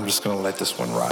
I'm just gonna let this one ride.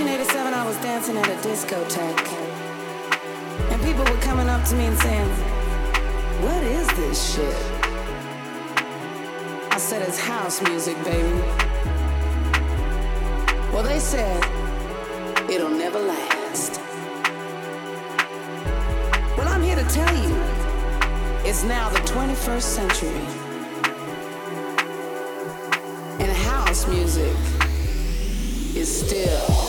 1987, I was dancing at a discotheque. And people were coming up to me and saying, What is this shit? I said, It's house music, baby. Well, they said, It'll never last. Well, I'm here to tell you, it's now the 21st century. And house music is still.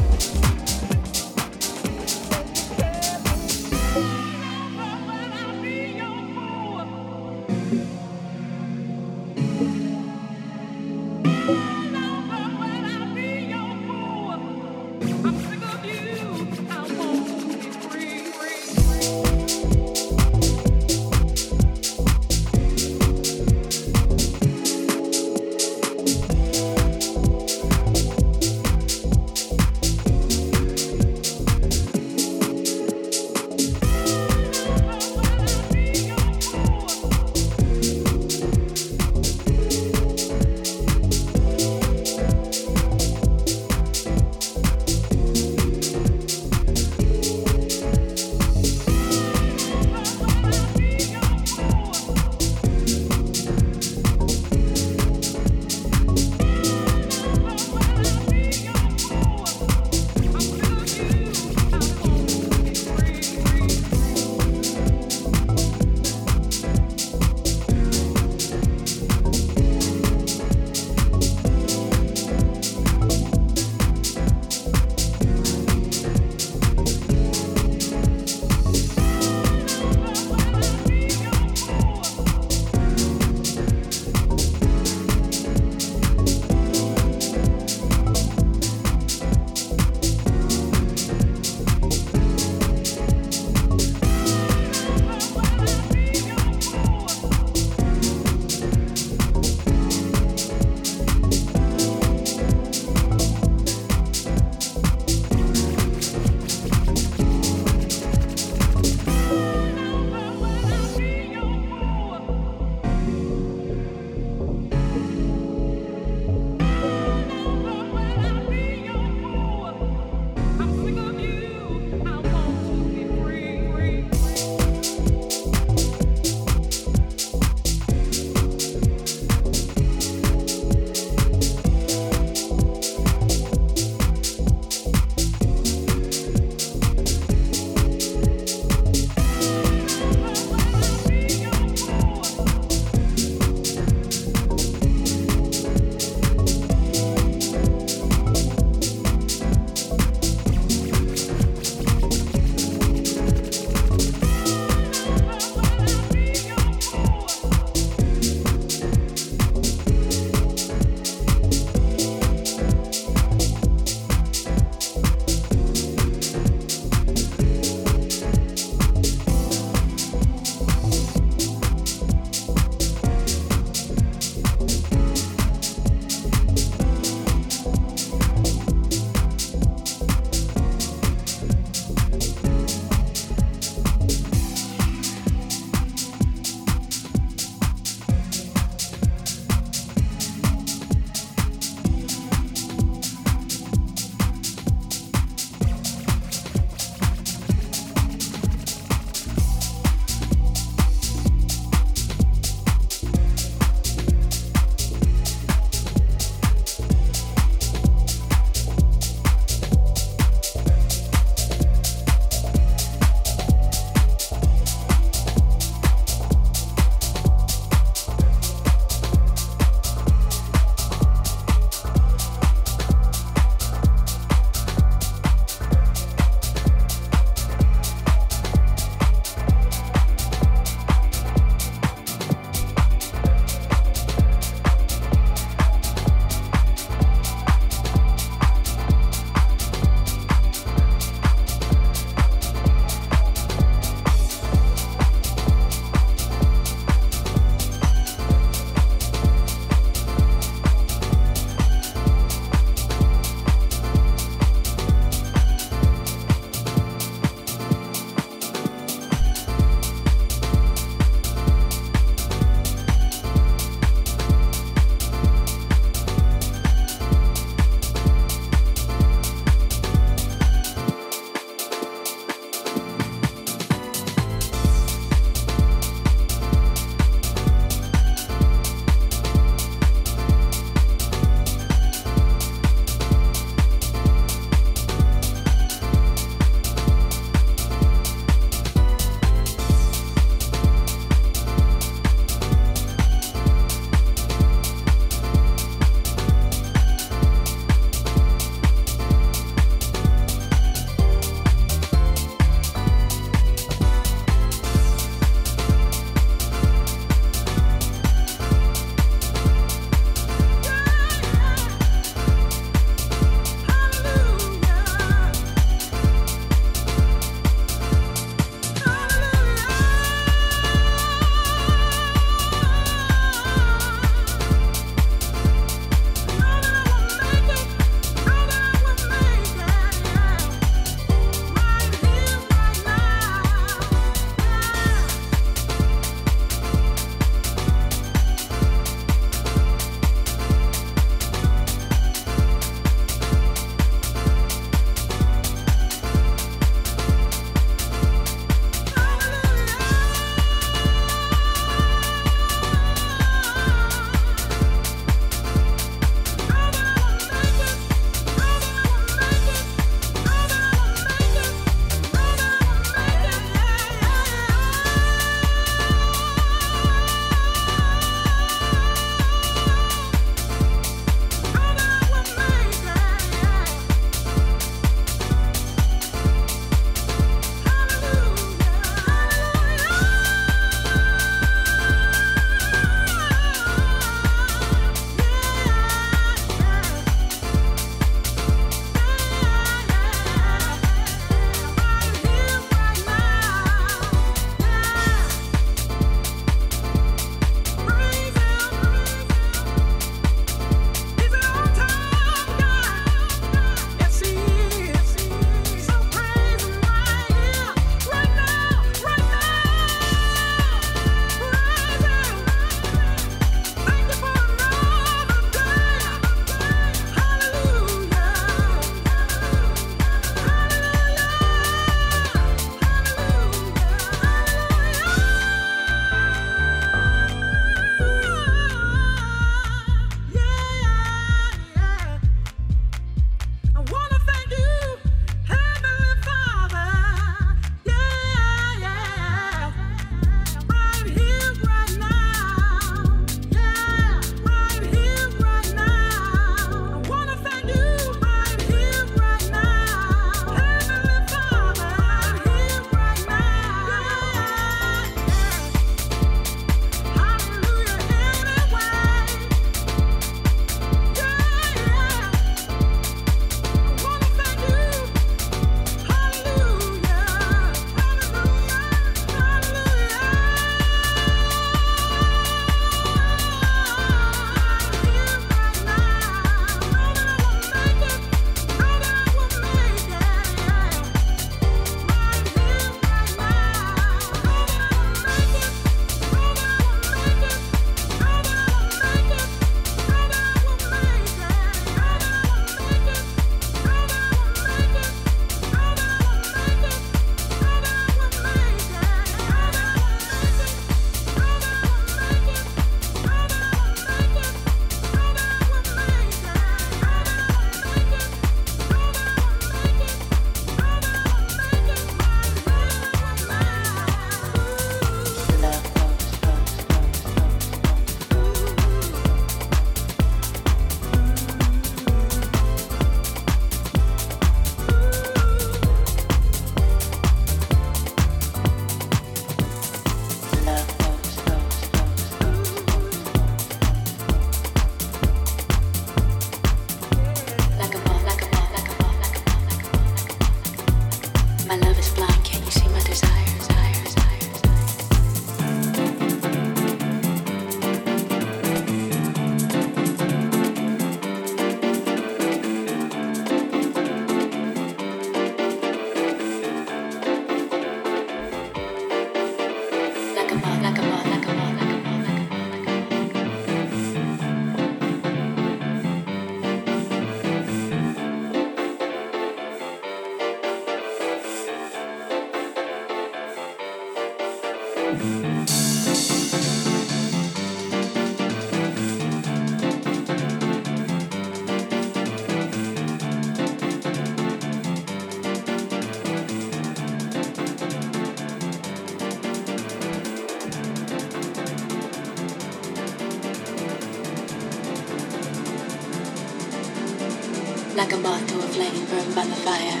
like a moth to a flame burned by the fire.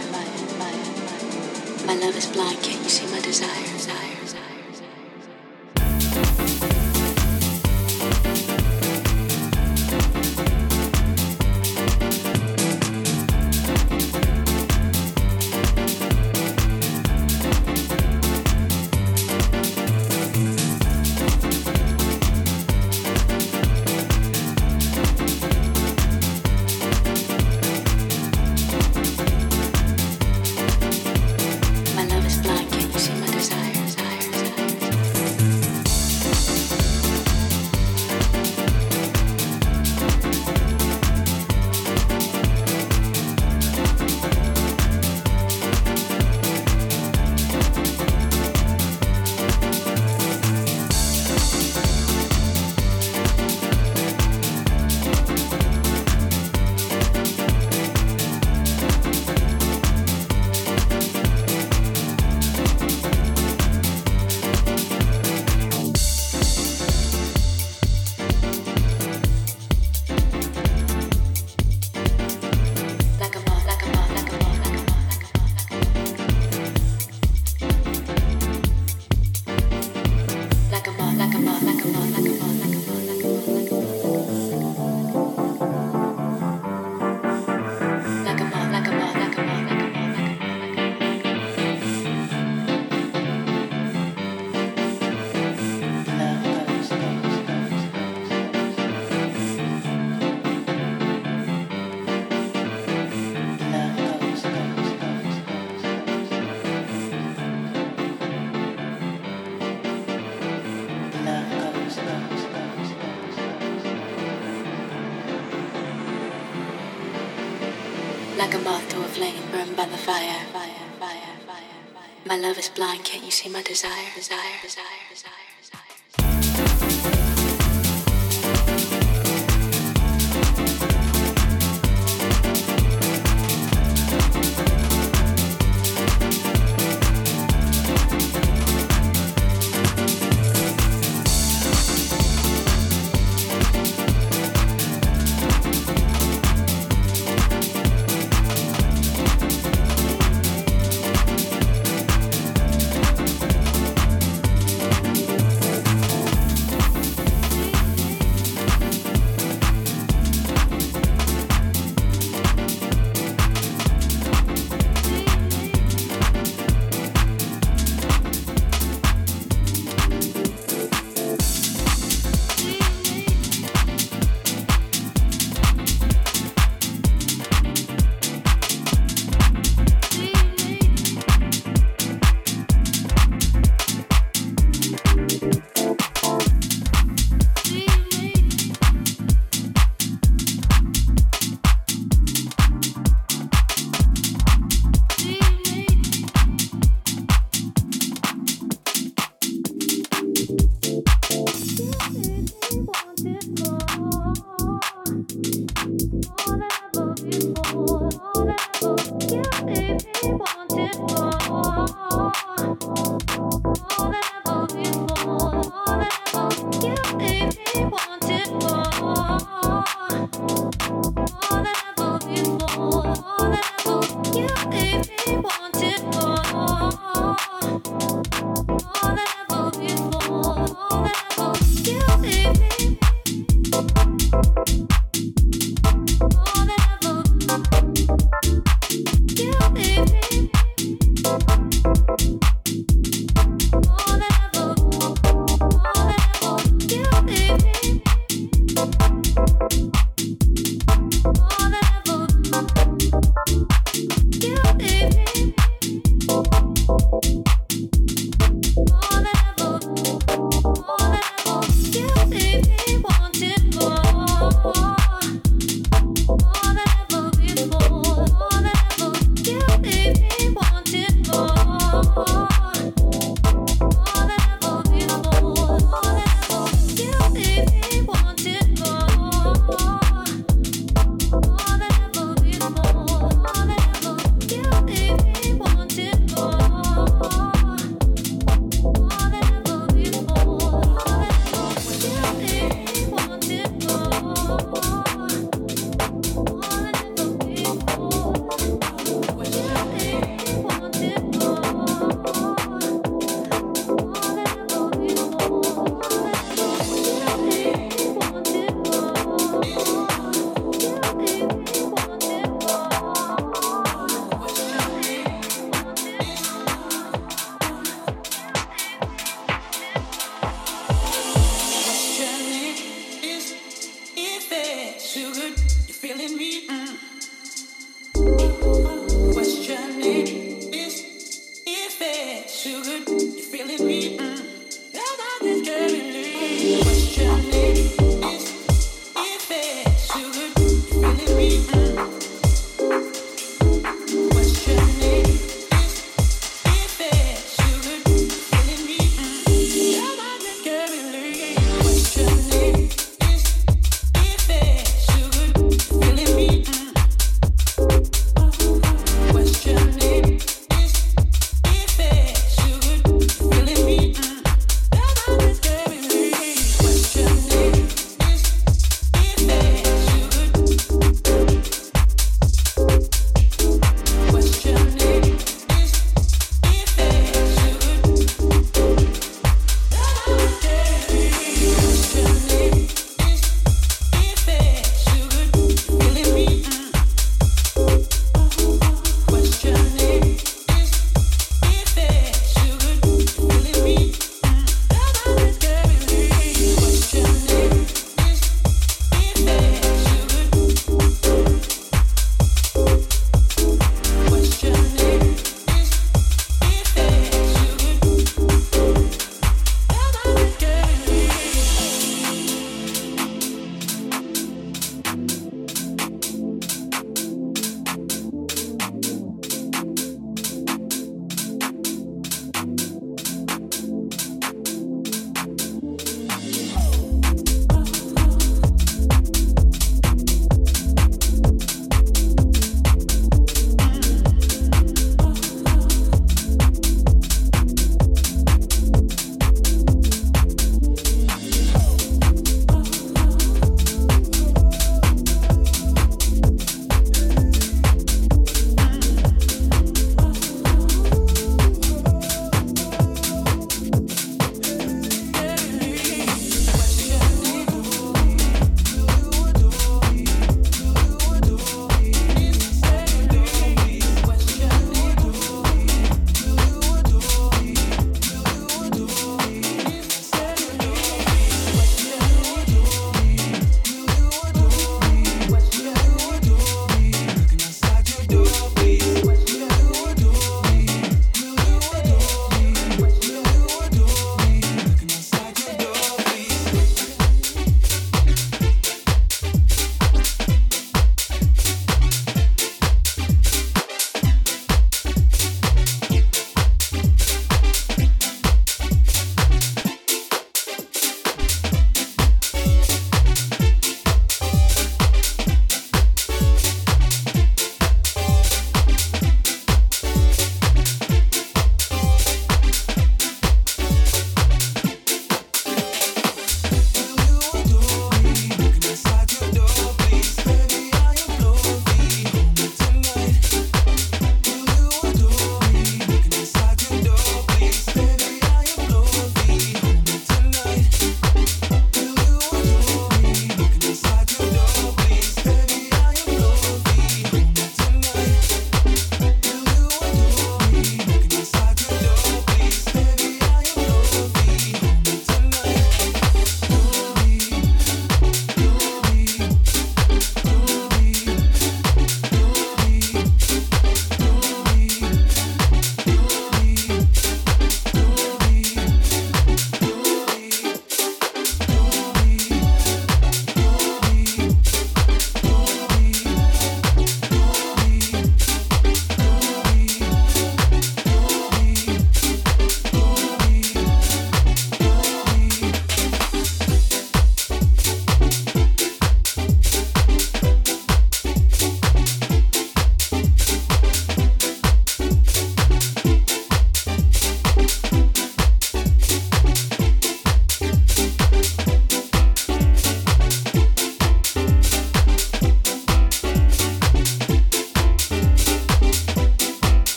My love is blind. like a moth to a flame burned by the fire. My love is blind, can't you see my desire? Desire, desire.